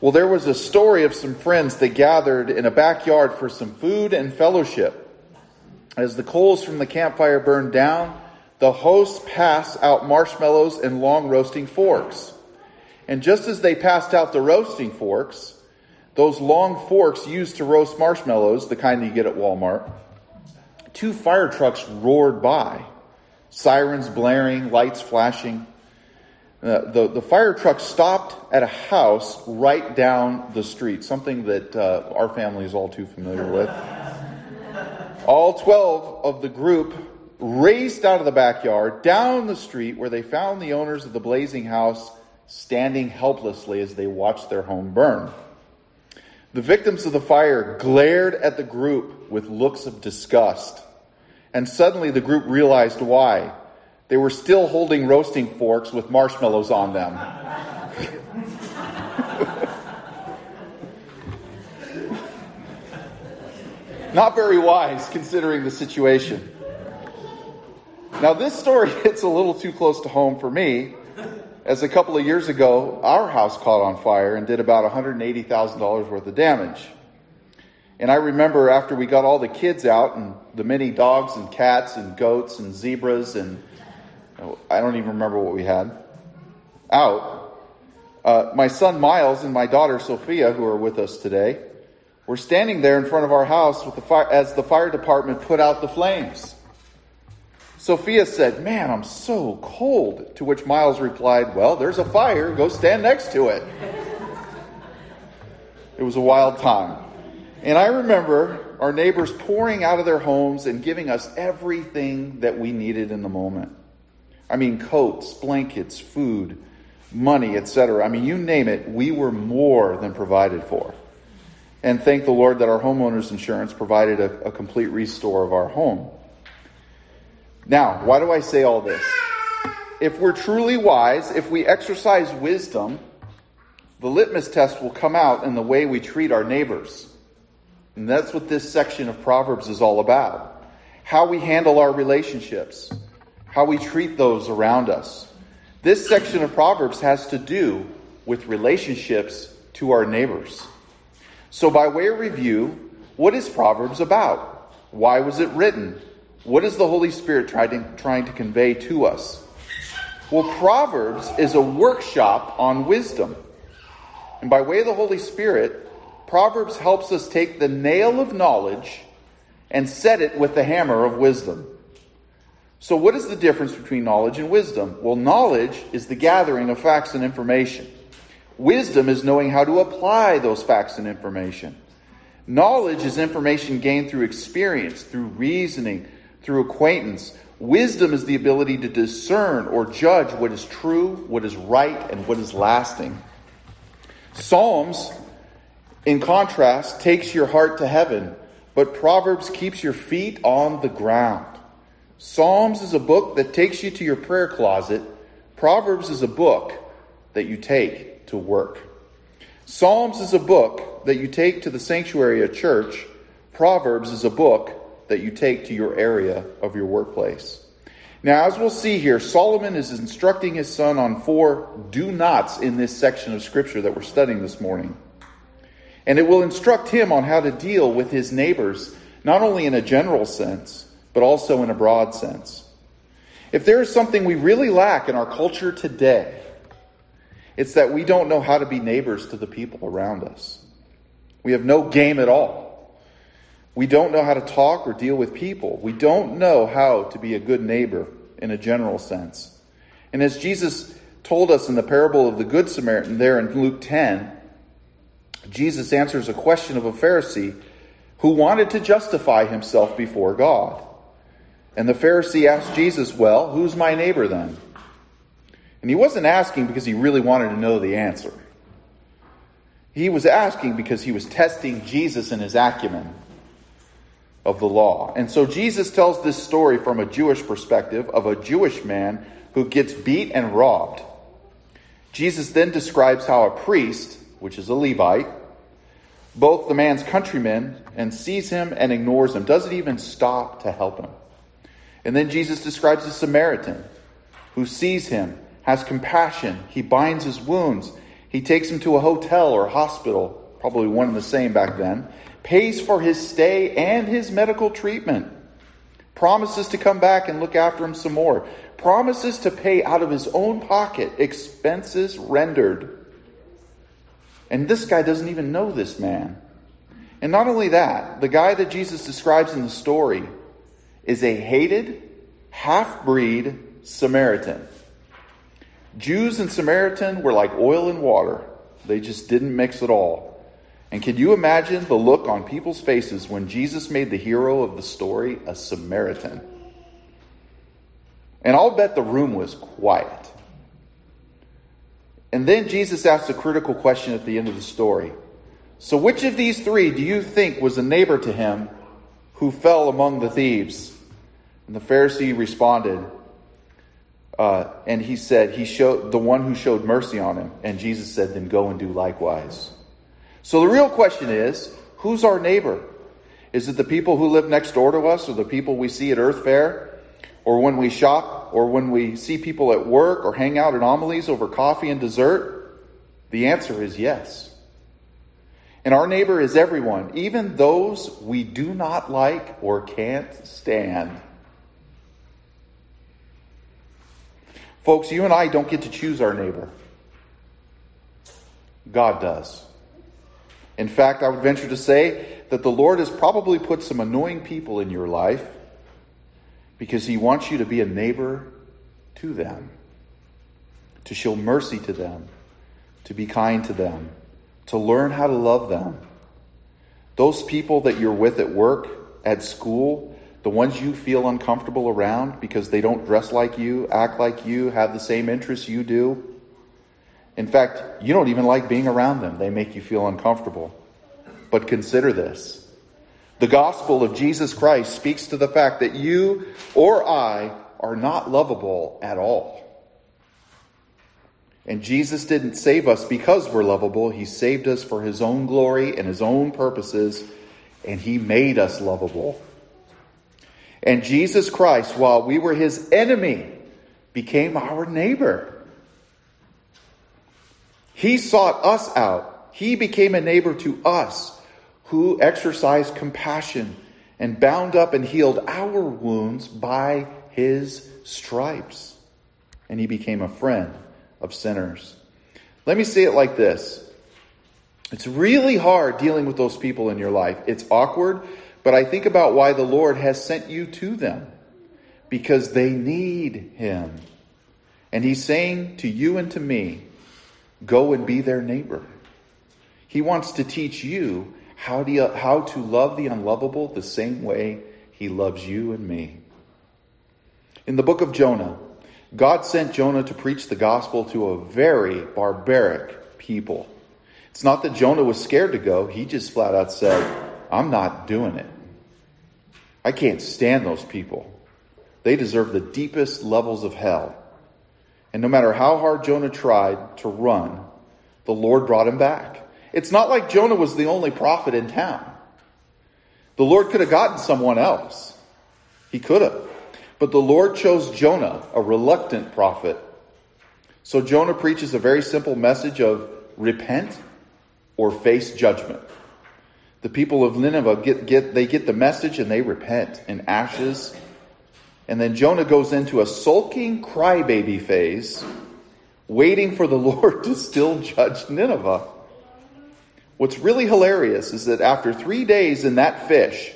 Well, there was a story of some friends that gathered in a backyard for some food and fellowship. As the coals from the campfire burned down, the hosts passed out marshmallows and long roasting forks. And just as they passed out the roasting forks, those long forks used to roast marshmallows, the kind you get at Walmart, two fire trucks roared by, sirens blaring, lights flashing. Uh, the, the fire truck stopped at a house right down the street, something that uh, our family is all too familiar with. All 12 of the group raced out of the backyard, down the street, where they found the owners of the blazing house standing helplessly as they watched their home burn. The victims of the fire glared at the group with looks of disgust. And suddenly the group realized why. They were still holding roasting forks with marshmallows on them. Not very wise considering the situation. Now, this story hits a little too close to home for me, as a couple of years ago, our house caught on fire and did about $180,000 worth of damage. And I remember after we got all the kids out and the many dogs and cats and goats and zebras and I don't even remember what we had out, uh, my son Miles and my daughter Sophia, who are with us today, were standing there in front of our house with the fire, as the fire department put out the flames. Sophia said, Man, I'm so cold. To which Miles replied, Well, there's a fire. Go stand next to it. It was a wild time. And I remember our neighbors pouring out of their homes and giving us everything that we needed in the moment. I mean, coats, blankets, food, money, etc. I mean, you name it, we were more than provided for. And thank the Lord that our homeowners insurance provided a, a complete restore of our home. Now, why do I say all this? If we're truly wise, if we exercise wisdom, the litmus test will come out in the way we treat our neighbors. And that's what this section of Proverbs is all about. How we handle our relationships, how we treat those around us. This section of Proverbs has to do with relationships to our neighbors. So, by way of review, what is Proverbs about? Why was it written? What is the Holy Spirit trying to, trying to convey to us? Well, Proverbs is a workshop on wisdom. And by way of the Holy Spirit, Proverbs helps us take the nail of knowledge and set it with the hammer of wisdom. So, what is the difference between knowledge and wisdom? Well, knowledge is the gathering of facts and information. Wisdom is knowing how to apply those facts and information. Knowledge is information gained through experience, through reasoning, through acquaintance. Wisdom is the ability to discern or judge what is true, what is right, and what is lasting. Psalms, in contrast, takes your heart to heaven, but Proverbs keeps your feet on the ground. Psalms is a book that takes you to your prayer closet. Proverbs is a book that you take to work. Psalms is a book that you take to the sanctuary of church. Proverbs is a book that you take to your area of your workplace. Now, as we'll see here, Solomon is instructing his son on four do nots in this section of Scripture that we're studying this morning. And it will instruct him on how to deal with his neighbors, not only in a general sense, but also in a broad sense. If there is something we really lack in our culture today, it's that we don't know how to be neighbors to the people around us. We have no game at all. We don't know how to talk or deal with people. We don't know how to be a good neighbor in a general sense. And as Jesus told us in the parable of the Good Samaritan there in Luke 10, Jesus answers a question of a Pharisee who wanted to justify himself before God. And the Pharisee asked Jesus, Well, who's my neighbor then? And he wasn't asking because he really wanted to know the answer. He was asking because he was testing Jesus and his acumen of the law. And so Jesus tells this story from a Jewish perspective of a Jewish man who gets beat and robbed. Jesus then describes how a priest, which is a Levite, both the man's countrymen and sees him and ignores him, doesn't even stop to help him. And then Jesus describes a Samaritan who sees him, has compassion, he binds his wounds, He takes him to a hotel or hospital, probably one and the same back then, pays for his stay and his medical treatment, promises to come back and look after him some more, promises to pay out of his own pocket expenses rendered. And this guy doesn't even know this man. And not only that, the guy that Jesus describes in the story is a hated, half breed Samaritan. Jews and Samaritan were like oil and water, they just didn't mix at all. And can you imagine the look on people's faces when Jesus made the hero of the story a Samaritan? And I'll bet the room was quiet. And then Jesus asked a critical question at the end of the story. So, which of these three do you think was a neighbor to him who fell among the thieves? And the Pharisee responded, uh, and he said, He showed the one who showed mercy on him. And Jesus said, Then go and do likewise. So the real question is who's our neighbor? Is it the people who live next door to us or the people we see at Earth Fare? Or when we shop or when we see people at work or hang out at Amelie's over coffee and dessert? The answer is yes. And our neighbor is everyone, even those we do not like or can't stand. Folks, you and I don't get to choose our neighbor. God does. In fact, I would venture to say that the Lord has probably put some annoying people in your life because He wants you to be a neighbor to them, to show mercy to them, to be kind to them, to learn how to love them. Those people that you're with at work, at school, the ones you feel uncomfortable around because they don't dress like you, act like you, have the same interests you do. In fact, you don't even like being around them. They make you feel uncomfortable. But consider this. The gospel of Jesus Christ speaks to the fact that you or I are not lovable at all. And Jesus didn't save us because we're lovable. He saved us for his own glory and his own purposes, and he made us lovable. And Jesus Christ, while we were his enemy, became our neighbor. He sought us out. He became a neighbor to us who exercised compassion and bound up and healed our wounds by his stripes. And he became a friend of sinners. Let me say it like this it's really hard dealing with those people in your life. It's awkward but I think about why the Lord has sent you to them because they need Him. And He's saying to you and to me, go and be their neighbor. He wants to teach you how to, how to love the unlovable the same way He loves you and me. In the book of Jonah, God sent Jonah to preach the gospel to a very barbaric people. It's not that Jonah was scared to go, he just flat out said, I'm not doing it. I can't stand those people. They deserve the deepest levels of hell. And no matter how hard Jonah tried to run, the Lord brought him back. It's not like Jonah was the only prophet in town. The Lord could have gotten someone else. He could have. But the Lord chose Jonah, a reluctant prophet. So Jonah preaches a very simple message of repent or face judgment. The people of Nineveh get, get they get the message and they repent in ashes. And then Jonah goes into a sulking crybaby phase, waiting for the Lord to still judge Nineveh. What's really hilarious is that after three days in that fish,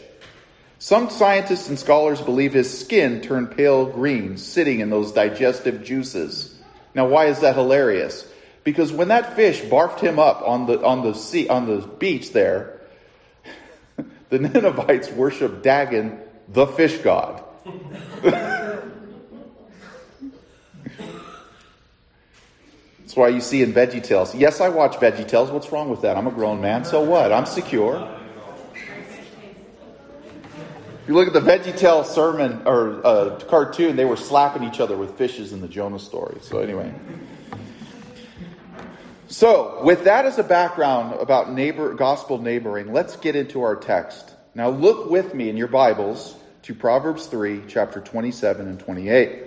some scientists and scholars believe his skin turned pale green, sitting in those digestive juices. Now, why is that hilarious? Because when that fish barfed him up on the on the sea on the beach there, the Ninevites worshiped Dagon, the fish god. That's why you see in Veggie Tales. Yes, I watch Veggie Tales. What's wrong with that? I'm a grown man. So what? I'm secure. If you look at the Veggie Tales sermon or uh, cartoon, they were slapping each other with fishes in the Jonah story. So anyway. So, with that as a background about neighbor gospel neighboring, let's get into our text. Now look with me in your Bibles to Proverbs 3, chapter 27 and 28.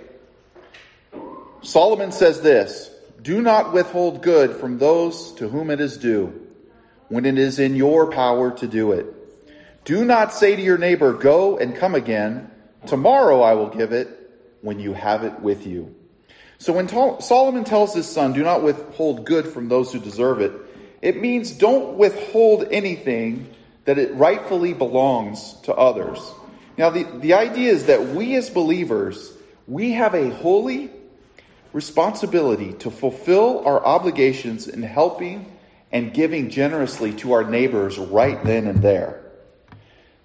Solomon says this, Do not withhold good from those to whom it is due, when it is in your power to do it. Do not say to your neighbor, Go and come again. Tomorrow I will give it when you have it with you. So when Solomon tells his son, Do not withhold good from those who deserve it, it means don't withhold anything that it rightfully belongs to others. Now, the, the idea is that we as believers, we have a holy responsibility to fulfill our obligations in helping and giving generously to our neighbors right then and there.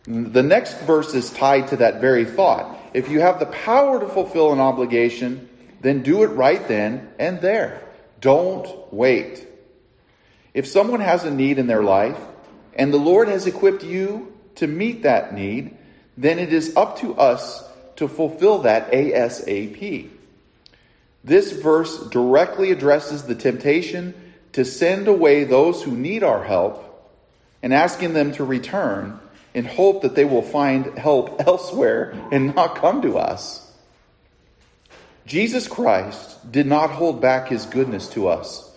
The next verse is tied to that very thought. If you have the power to fulfill an obligation, then do it right then and there. Don't wait. If someone has a need in their life and the Lord has equipped you to meet that need, then it is up to us to fulfill that ASAP. This verse directly addresses the temptation to send away those who need our help and asking them to return in hope that they will find help elsewhere and not come to us. Jesus Christ did not hold back his goodness to us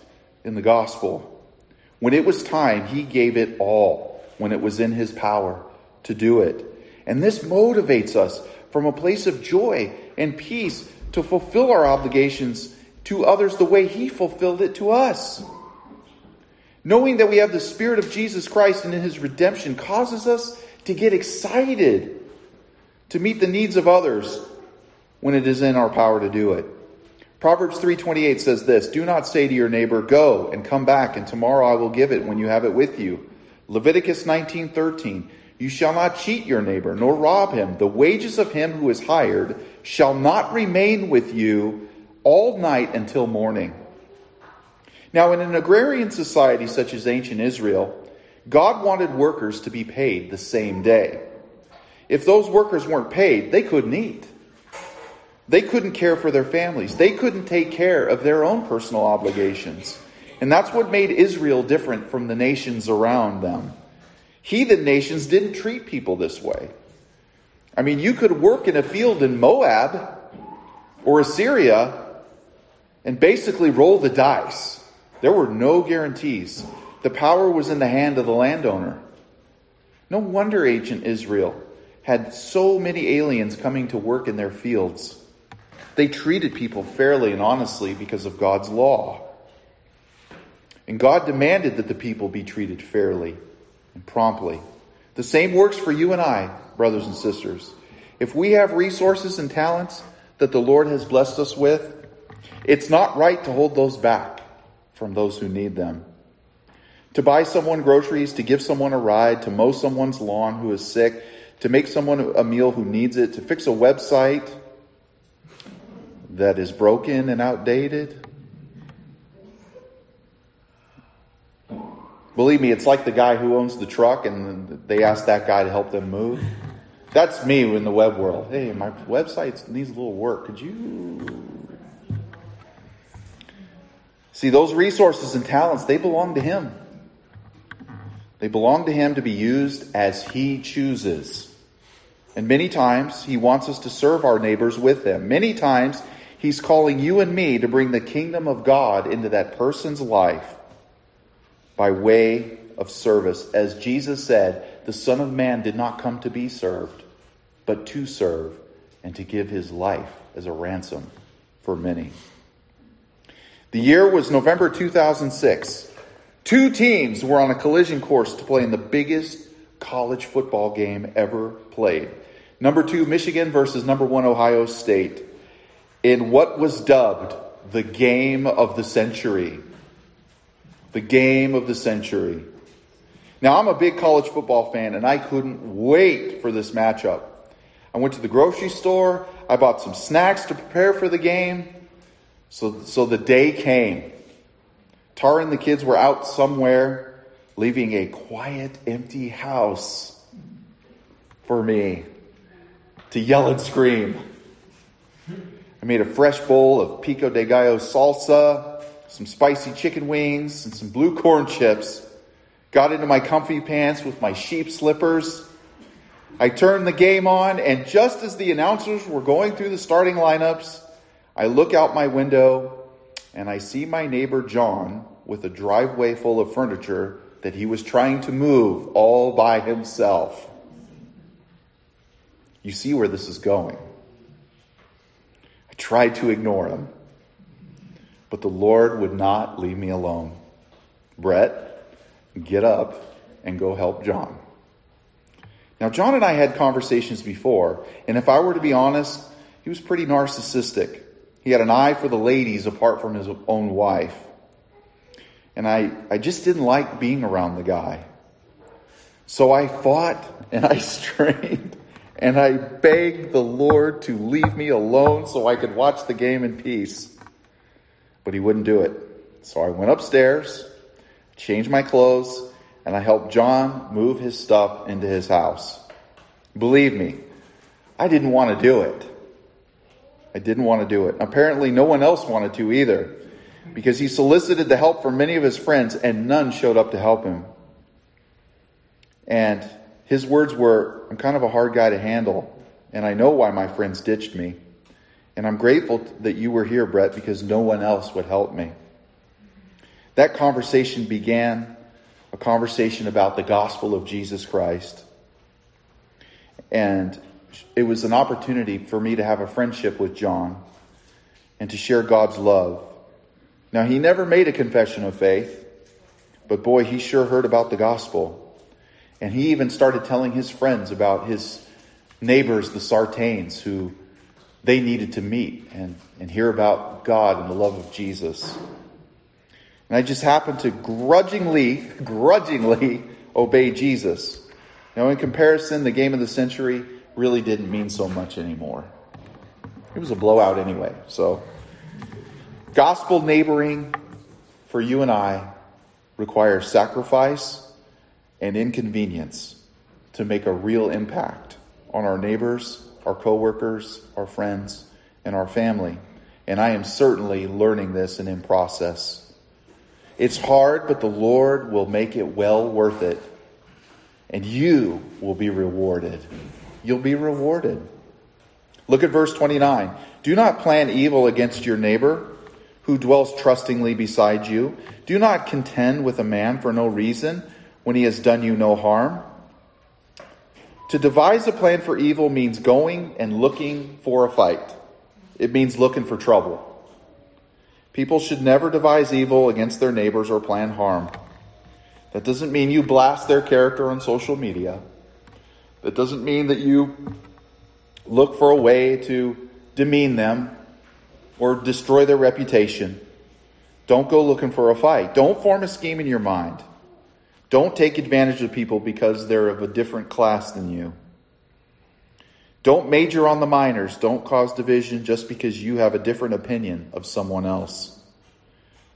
in the gospel. When it was time, he gave it all when it was in his power to do it. And this motivates us from a place of joy and peace to fulfill our obligations to others the way he fulfilled it to us. Knowing that we have the Spirit of Jesus Christ and in his redemption causes us to get excited to meet the needs of others when it is in our power to do it. Proverbs 3:28 says this, "Do not say to your neighbor, go and come back and tomorrow I will give it when you have it with you." Leviticus 19:13, "You shall not cheat your neighbor nor rob him. The wages of him who is hired shall not remain with you all night until morning." Now, in an agrarian society such as ancient Israel, God wanted workers to be paid the same day. If those workers weren't paid, they couldn't eat. They couldn't care for their families. They couldn't take care of their own personal obligations. And that's what made Israel different from the nations around them. Heathen nations didn't treat people this way. I mean, you could work in a field in Moab or Assyria and basically roll the dice. There were no guarantees. The power was in the hand of the landowner. No wonder ancient Israel had so many aliens coming to work in their fields. They treated people fairly and honestly because of God's law. And God demanded that the people be treated fairly and promptly. The same works for you and I, brothers and sisters. If we have resources and talents that the Lord has blessed us with, it's not right to hold those back from those who need them to buy someone groceries, to give someone a ride, to mow someone's lawn who is sick, to make someone a meal who needs it, to fix a website that is broken and outdated. Believe me, it's like the guy who owns the truck and they ask that guy to help them move. That's me in the web world. Hey, my website needs a little work. Could you? See, those resources and talents, they belong to him. They belong to Him to be used as He chooses. And many times He wants us to serve our neighbors with them. Many times He's calling you and me to bring the kingdom of God into that person's life by way of service. As Jesus said, the Son of Man did not come to be served, but to serve and to give his life as a ransom for many. The year was November 2006. Two teams were on a collision course to play in the biggest college football game ever played. Number two, Michigan versus number one, Ohio State. In what was dubbed the game of the century. The game of the century. Now, I'm a big college football fan, and I couldn't wait for this matchup. I went to the grocery store. I bought some snacks to prepare for the game. So, so the day came. Tara and the kids were out somewhere, leaving a quiet, empty house for me to yell and scream. I made a fresh bowl of pico de gallo salsa, some spicy chicken wings, and some blue corn chips. Got into my comfy pants with my sheep slippers. I turned the game on, and just as the announcers were going through the starting lineups, I look out my window and I see my neighbor John with a driveway full of furniture that he was trying to move all by himself. You see where this is going. I tried to ignore him, but the Lord would not leave me alone. Brett, get up and go help John. Now, John and I had conversations before, and if I were to be honest, he was pretty narcissistic. He had an eye for the ladies apart from his own wife. And I, I just didn't like being around the guy. So I fought and I strained and I begged the Lord to leave me alone so I could watch the game in peace. But he wouldn't do it. So I went upstairs, changed my clothes, and I helped John move his stuff into his house. Believe me, I didn't want to do it. I didn't want to do it. Apparently, no one else wanted to either because he solicited the help from many of his friends and none showed up to help him. And his words were, I'm kind of a hard guy to handle, and I know why my friends ditched me. And I'm grateful that you were here, Brett, because no one else would help me. That conversation began a conversation about the gospel of Jesus Christ. And it was an opportunity for me to have a friendship with John and to share God's love. Now, he never made a confession of faith, but boy, he sure heard about the gospel. And he even started telling his friends about his neighbors, the Sartains, who they needed to meet and, and hear about God and the love of Jesus. And I just happened to grudgingly, grudgingly obey Jesus. Now, in comparison, the game of the century really didn't mean so much anymore. It was a blowout anyway. So, gospel neighboring for you and I requires sacrifice and inconvenience to make a real impact on our neighbors, our coworkers, our friends, and our family. And I am certainly learning this and in process. It's hard, but the Lord will make it well worth it. And you will be rewarded you'll be rewarded. Look at verse 29. Do not plan evil against your neighbor who dwells trustingly beside you. Do not contend with a man for no reason when he has done you no harm. To devise a plan for evil means going and looking for a fight. It means looking for trouble. People should never devise evil against their neighbors or plan harm. That doesn't mean you blast their character on social media. That doesn't mean that you look for a way to demean them or destroy their reputation. Don't go looking for a fight. Don't form a scheme in your mind. Don't take advantage of people because they're of a different class than you. Don't major on the minors. Don't cause division just because you have a different opinion of someone else.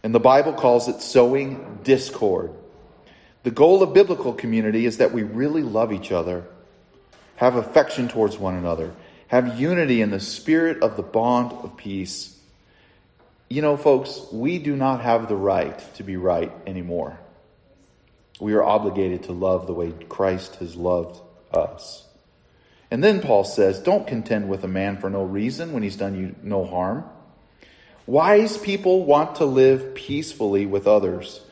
And the Bible calls it sowing discord. The goal of biblical community is that we really love each other have affection towards one another, have unity in the spirit of the bond of peace. You know, folks, we do not have the right to be right anymore. We are obligated to love the way Christ has loved us. And then Paul says, Don't contend with a man for no reason when he's done you no harm. Wise people want to live peacefully with others.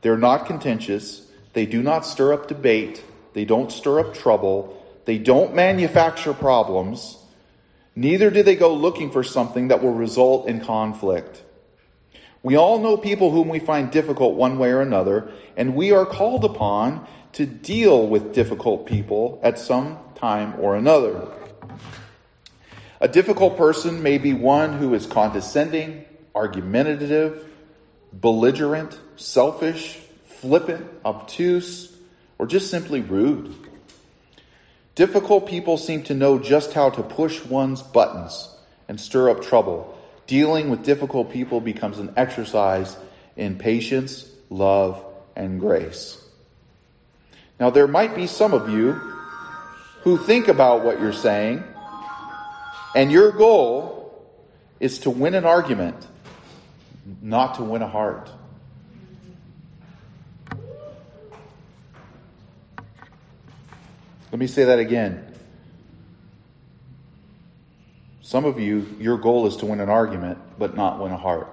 They're not contentious. They do not stir up debate. They don't stir up trouble. They don't manufacture problems. Neither do they go looking for something that will result in conflict. We all know people whom we find difficult one way or another, and we are called upon to deal with difficult people at some time or another. A difficult person may be one who is condescending, argumentative, belligerent, selfish, flippant, obtuse, or just simply rude. Difficult people seem to know just how to push one's buttons and stir up trouble. Dealing with difficult people becomes an exercise in patience, love, and grace. Now, there might be some of you who think about what you're saying, and your goal is to win an argument, not to win a heart. Let me say that again. Some of you, your goal is to win an argument, but not win a heart.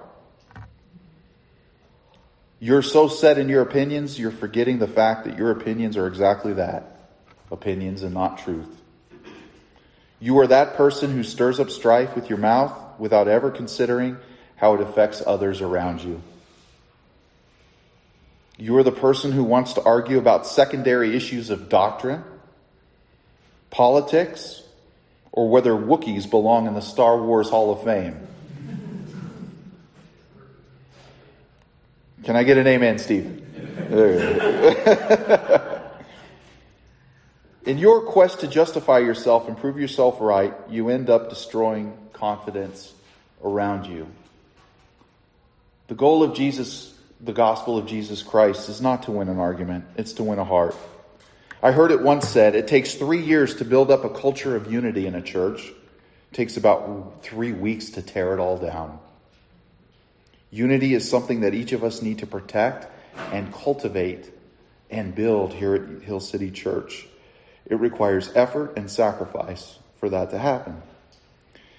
You're so set in your opinions, you're forgetting the fact that your opinions are exactly that opinions and not truth. You are that person who stirs up strife with your mouth without ever considering how it affects others around you. You are the person who wants to argue about secondary issues of doctrine, politics, or whether Wookiees belong in the Star Wars Hall of Fame. Can I get an amen, Stephen? In your quest to justify yourself and prove yourself right, you end up destroying confidence around you. The goal of Jesus, the gospel of Jesus Christ, is not to win an argument, it's to win a heart. I heard it once said it takes three years to build up a culture of unity in a church, it takes about three weeks to tear it all down. Unity is something that each of us need to protect and cultivate and build here at Hill City Church. It requires effort and sacrifice for that to happen.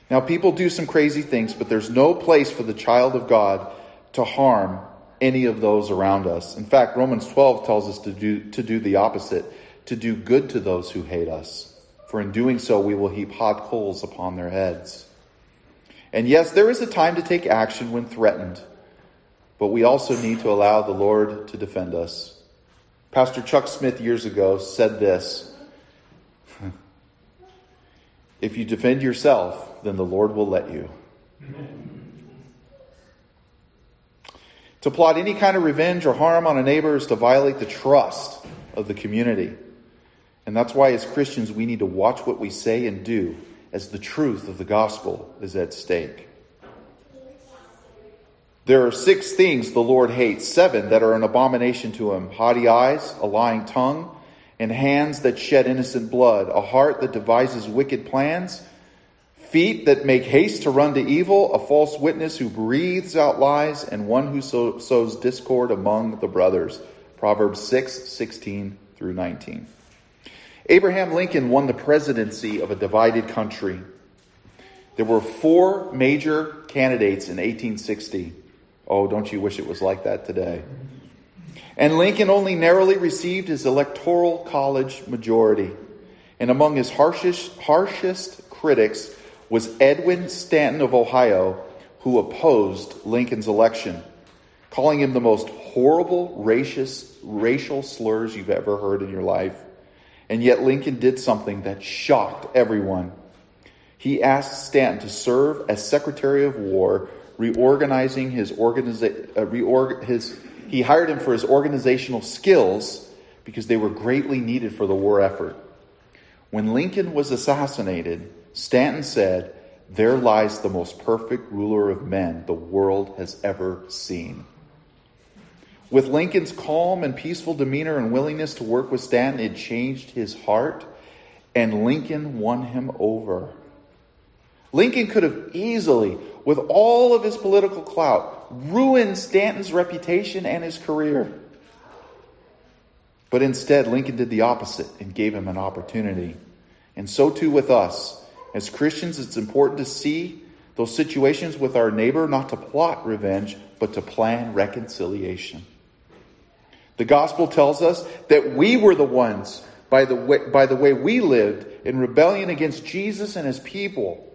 Now, people do some crazy things, but there's no place for the child of God to harm any of those around us. In fact, Romans 12 tells us to do, to do the opposite, to do good to those who hate us. For in doing so, we will heap hot coals upon their heads. And yes, there is a time to take action when threatened, but we also need to allow the Lord to defend us. Pastor Chuck Smith years ago said this if you defend yourself, then the Lord will let you. To plot any kind of revenge or harm on a neighbor is to violate the trust of the community. And that's why, as Christians, we need to watch what we say and do, as the truth of the gospel is at stake. There are six things the Lord hates, seven that are an abomination to him haughty eyes, a lying tongue, and hands that shed innocent blood, a heart that devises wicked plans, feet that make haste to run to evil, a false witness who breathes out lies, and one who sows discord among the brothers. Proverbs 6, 16 through 19. Abraham Lincoln won the presidency of a divided country. There were four major candidates in 1860. Oh, don't you wish it was like that today? And Lincoln only narrowly received his electoral college majority. And among his harshest, harshest critics was Edwin Stanton of Ohio, who opposed Lincoln's election, calling him the most horrible racist, racial slurs you've ever heard in your life. And yet Lincoln did something that shocked everyone. He asked Stanton to serve as Secretary of War, reorganizing his, organization. uh, reorg- his he hired him for his organizational skills because they were greatly needed for the war effort. When Lincoln was assassinated, Stanton said, There lies the most perfect ruler of men the world has ever seen. With Lincoln's calm and peaceful demeanor and willingness to work with Stanton, it changed his heart, and Lincoln won him over. Lincoln could have easily, with all of his political clout, ruined Stanton's reputation and his career. But instead, Lincoln did the opposite and gave him an opportunity. And so too with us. As Christians, it's important to see those situations with our neighbor, not to plot revenge, but to plan reconciliation. The gospel tells us that we were the ones, by the way, by the way we lived in rebellion against Jesus and his people,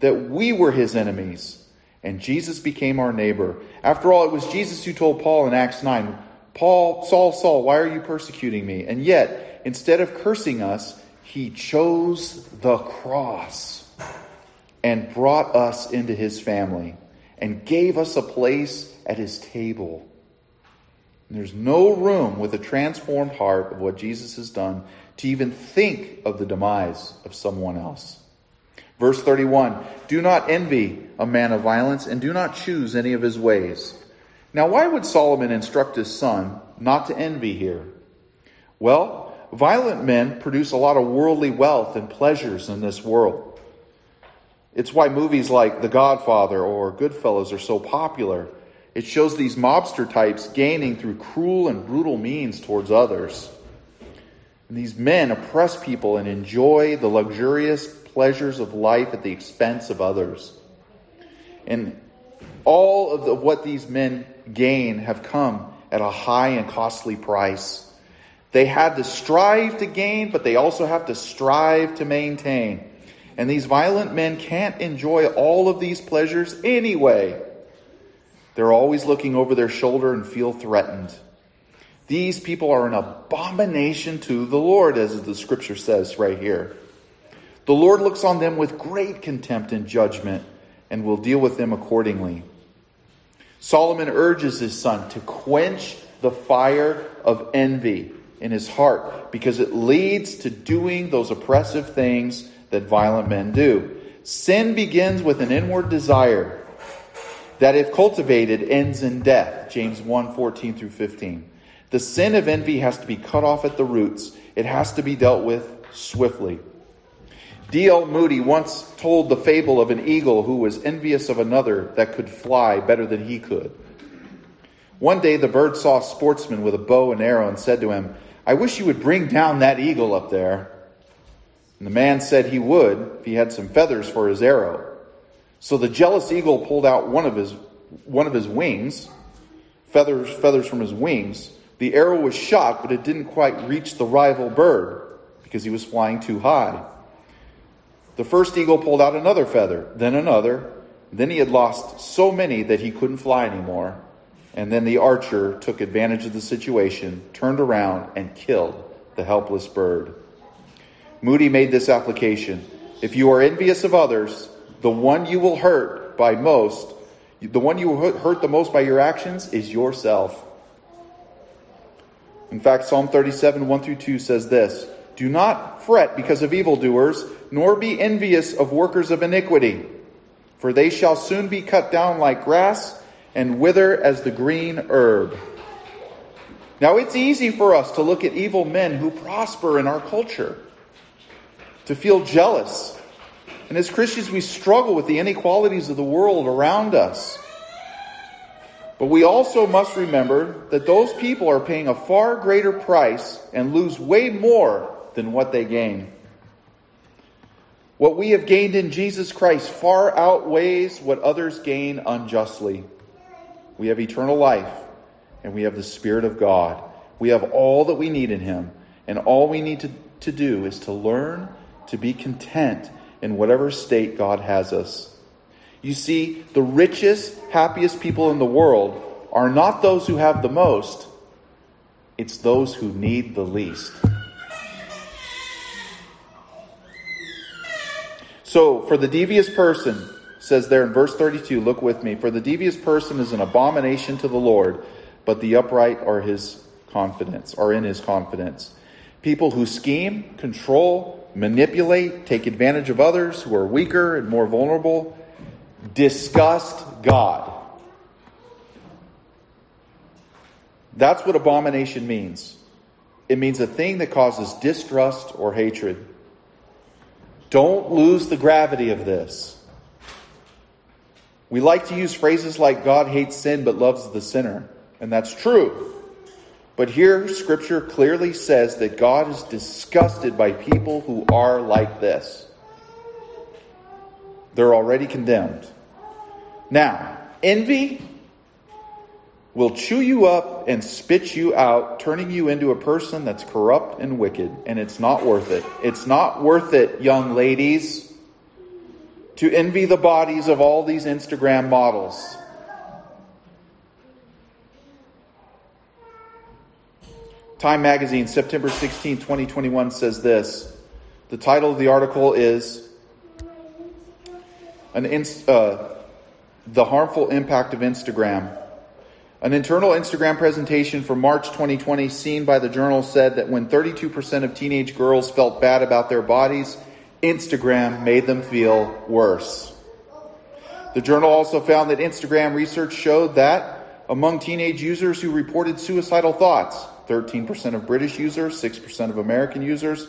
that we were his enemies and Jesus became our neighbor. After all, it was Jesus who told Paul in Acts 9, Paul, Saul, Saul, why are you persecuting me? And yet, instead of cursing us, he chose the cross and brought us into his family and gave us a place at his table. There's no room with a transformed heart of what Jesus has done to even think of the demise of someone else. Verse 31 Do not envy a man of violence, and do not choose any of his ways. Now, why would Solomon instruct his son not to envy here? Well, violent men produce a lot of worldly wealth and pleasures in this world. It's why movies like The Godfather or Goodfellas are so popular. It shows these mobster types gaining through cruel and brutal means towards others. And these men oppress people and enjoy the luxurious pleasures of life at the expense of others. And All of the, what these men gain have come at a high and costly price. They had to strive to gain, but they also have to strive to maintain. And these violent men can't enjoy all of these pleasures anyway. They're always looking over their shoulder and feel threatened. These people are an abomination to the Lord, as the scripture says right here. The Lord looks on them with great contempt and judgment and will deal with them accordingly. Solomon urges his son to quench the fire of envy in his heart because it leads to doing those oppressive things that violent men do. Sin begins with an inward desire that if cultivated ends in death. James 1 14 through 15. The sin of envy has to be cut off at the roots. It has to be dealt with swiftly. D.L. Moody once told the fable of an eagle who was envious of another that could fly better than he could. One day the bird saw a sportsman with a bow and arrow and said to him, I wish you would bring down that eagle up there. And the man said he would if he had some feathers for his arrow. So the jealous eagle pulled out one of his one of his wings, feathers feathers from his wings. The arrow was shot, but it didn't quite reach the rival bird because he was flying too high. The first eagle pulled out another feather, then another. Then he had lost so many that he couldn't fly anymore. And then the archer took advantage of the situation, turned around, and killed the helpless bird. Moody made this application. If you are envious of others, the one you will hurt by most, the one you will hurt the most by your actions is yourself. In fact, Psalm 37, 1 through 2 says this Do not fret because of evildoers, nor be envious of workers of iniquity, for they shall soon be cut down like grass and wither as the green herb. Now, it's easy for us to look at evil men who prosper in our culture, to feel jealous. And as Christians, we struggle with the inequalities of the world around us. But we also must remember that those people are paying a far greater price and lose way more than what they gain. What we have gained in Jesus Christ far outweighs what others gain unjustly. We have eternal life, and we have the Spirit of God. We have all that we need in Him, and all we need to, to do is to learn to be content in whatever state God has us. You see, the richest, happiest people in the world are not those who have the most, it's those who need the least. So, for the devious person, says there in verse 32, look with me. For the devious person is an abomination to the Lord, but the upright are his confidence, are in his confidence. People who scheme, control, manipulate, take advantage of others who are weaker and more vulnerable, disgust God. That's what abomination means. It means a thing that causes distrust or hatred. Don't lose the gravity of this. We like to use phrases like God hates sin but loves the sinner, and that's true. But here, Scripture clearly says that God is disgusted by people who are like this. They're already condemned. Now, envy will chew you up and spit you out, turning you into a person that's corrupt and wicked, and it's not worth it. It's not worth it, young ladies to envy the bodies of all these Instagram models. Time Magazine, September 16, 2021 says this. The title of the article is an inst- uh, The Harmful Impact of Instagram. An internal Instagram presentation from March 2020 seen by the journal said that when 32% of teenage girls felt bad about their bodies, Instagram made them feel worse. The journal also found that Instagram research showed that among teenage users who reported suicidal thoughts, 13% of British users, 6% of American users,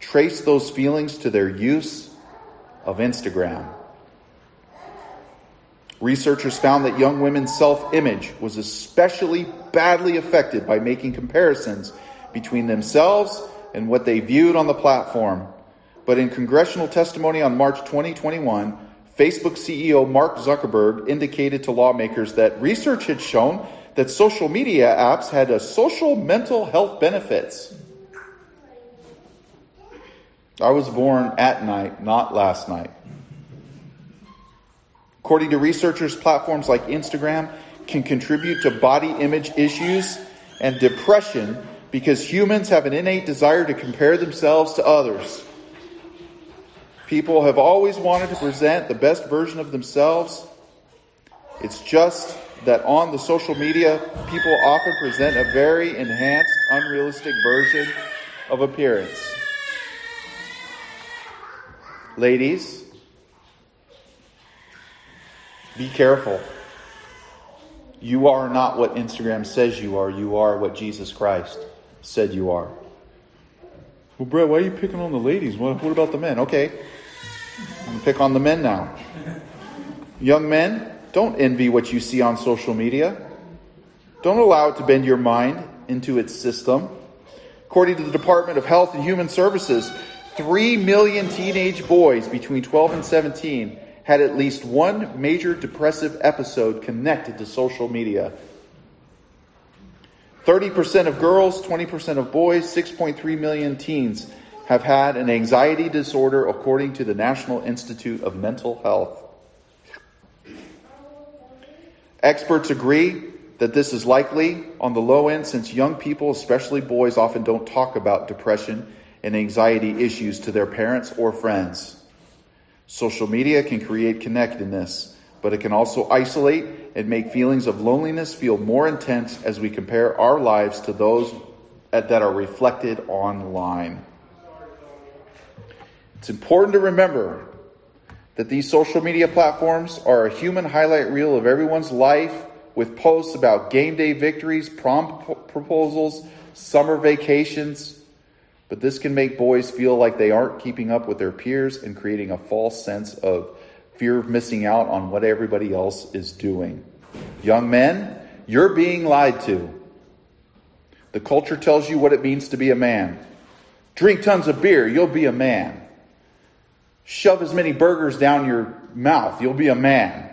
trace those feelings to their use of Instagram. Researchers found that young women's self image was especially badly affected by making comparisons between themselves and what they viewed on the platform but in congressional testimony on March 2021, Facebook CEO Mark Zuckerberg indicated to lawmakers that research had shown that social media apps had a social mental health benefits. I was born at night, not last night. According to researchers, platforms like Instagram can contribute to body image issues and depression because humans have an innate desire to compare themselves to others. People have always wanted to present the best version of themselves. It's just that on the social media, people often present a very enhanced, unrealistic version of appearance. Ladies, be careful. You are not what Instagram says you are. You are what Jesus Christ said you are. Well, Brett, why are you picking on the ladies? What, what about the men? Okay, I'm going to pick on the men now. Young men, don't envy what you see on social media. Don't allow it to bend your mind into its system. According to the Department of Health and Human Services, 3 million teenage boys between 12 and 17 had at least one major depressive episode connected to social media. 30% of girls, 20% of boys, 6.3 million teens have had an anxiety disorder according to the National Institute of Mental Health. Experts agree that this is likely on the low end since young people, especially boys, often don't talk about depression and anxiety issues to their parents or friends. Social media can create connectedness, but it can also isolate and make feelings of loneliness feel more intense as we compare our lives to those that are reflected online. It's important to remember that these social media platforms are a human highlight reel of everyone's life with posts about game day victories, prom proposals, summer vacations. But this can make boys feel like they aren't keeping up with their peers and creating a false sense of fear of missing out on what everybody else is doing. Young men, you're being lied to. The culture tells you what it means to be a man. Drink tons of beer, you'll be a man. Shove as many burgers down your mouth, you'll be a man.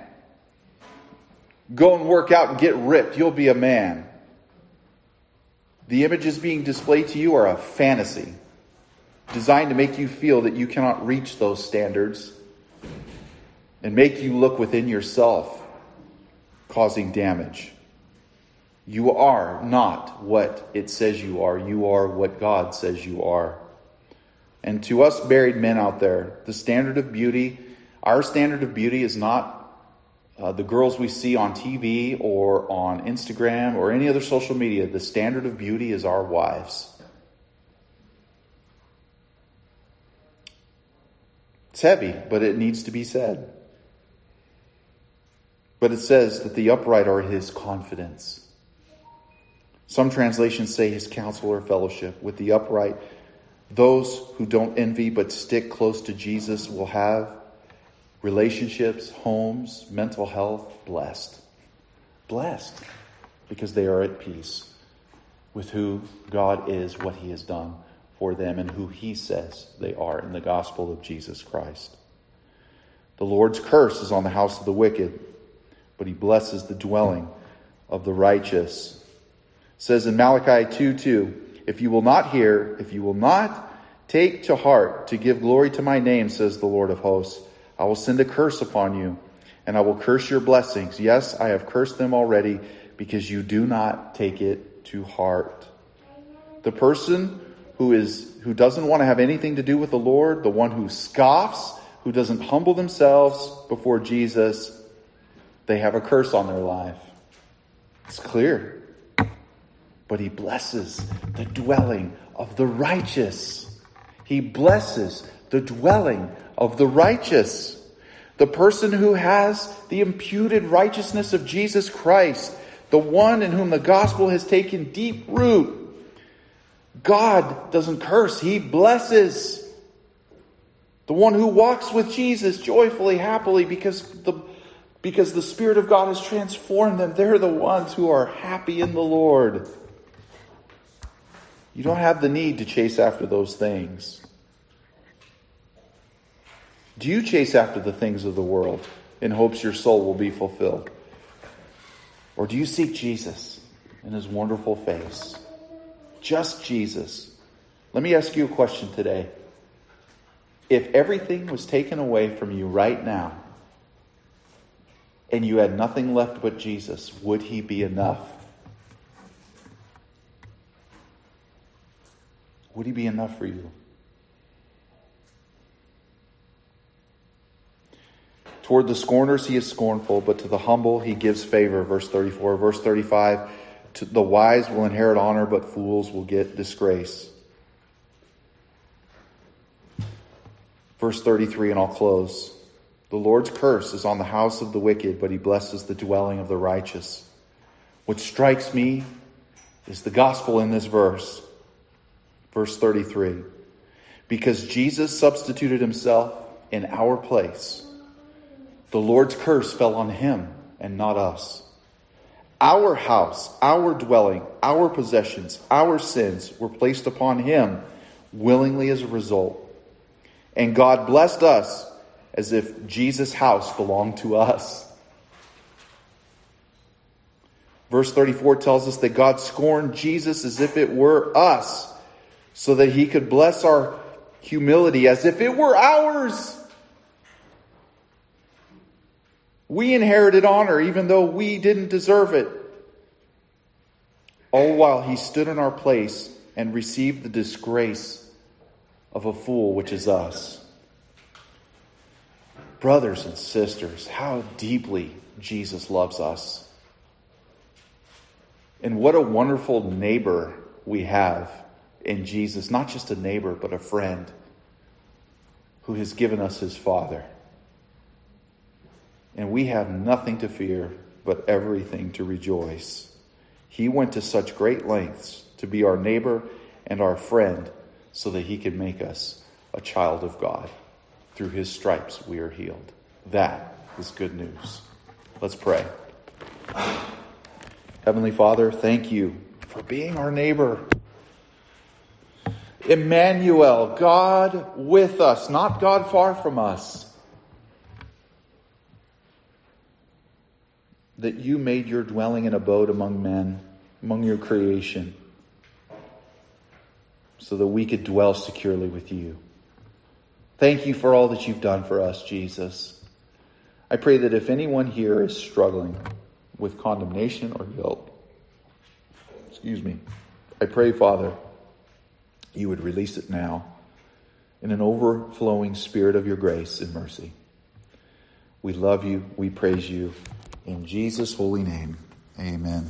Go and work out and get ripped, you'll be a man. The images being displayed to you are a fantasy designed to make you feel that you cannot reach those standards and make you look within yourself, causing damage. You are not what it says you are. You are what God says you are. And to us buried men out there, the standard of beauty, our standard of beauty is not uh, the girls we see on TV or on Instagram or any other social media. The standard of beauty is our wives. It's heavy, but it needs to be said. But it says that the upright are his confidence. Some translations say his counsel or fellowship. With the upright, those who don't envy but stick close to Jesus will have relationships, homes, mental health blessed. Blessed because they are at peace with who God is, what he has done for them, and who he says they are in the gospel of Jesus Christ. The Lord's curse is on the house of the wicked, but he blesses the dwelling of the righteous. It says in Malachi 2 2, if you will not hear, if you will not take to heart to give glory to my name, says the Lord of hosts, I will send a curse upon you, and I will curse your blessings. Yes, I have cursed them already because you do not take it to heart. The person who is who doesn't want to have anything to do with the Lord, the one who scoffs, who doesn't humble themselves before Jesus, they have a curse on their life. It's clear. But he blesses the dwelling of the righteous. He blesses the dwelling of the righteous. The person who has the imputed righteousness of Jesus Christ, the one in whom the gospel has taken deep root. God doesn't curse, He blesses. The one who walks with Jesus joyfully, happily, because the, because the Spirit of God has transformed them. They're the ones who are happy in the Lord. You don't have the need to chase after those things. Do you chase after the things of the world in hopes your soul will be fulfilled? Or do you seek Jesus in his wonderful face? Just Jesus. Let me ask you a question today. If everything was taken away from you right now and you had nothing left but Jesus, would he be enough? Would he be enough for you? Toward the scorners he is scornful, but to the humble he gives favor. Verse 34. Verse 35 The wise will inherit honor, but fools will get disgrace. Verse 33, and I'll close. The Lord's curse is on the house of the wicked, but he blesses the dwelling of the righteous. What strikes me is the gospel in this verse. Verse 33. Because Jesus substituted himself in our place the Lord's curse fell on him and not us. Our house, our dwelling, our possessions, our sins were placed upon him willingly as a result. And God blessed us as if Jesus' house belonged to us. Verse 34 tells us that God scorned Jesus as if it were us, so that he could bless our humility as if it were ours. We inherited honor even though we didn't deserve it. All while he stood in our place and received the disgrace of a fool, which is us. Brothers and sisters, how deeply Jesus loves us. And what a wonderful neighbor we have in Jesus, not just a neighbor, but a friend who has given us his Father. And we have nothing to fear, but everything to rejoice. He went to such great lengths to be our neighbor and our friend so that he could make us a child of God. Through his stripes we are healed. That is good news. Let's pray. Heavenly Father, thank you for being our neighbor. Emmanuel, God with us, not God far from us. that you made your dwelling and abode among men, among your creation, so that we could dwell securely with you. Thank you for all that you've done for us, Jesus. I pray that if anyone here is struggling with condemnation or guilt, excuse me, I pray, Father, you would release it now in an overflowing spirit of your grace and mercy. We love you. We praise you. In Jesus' holy name, amen.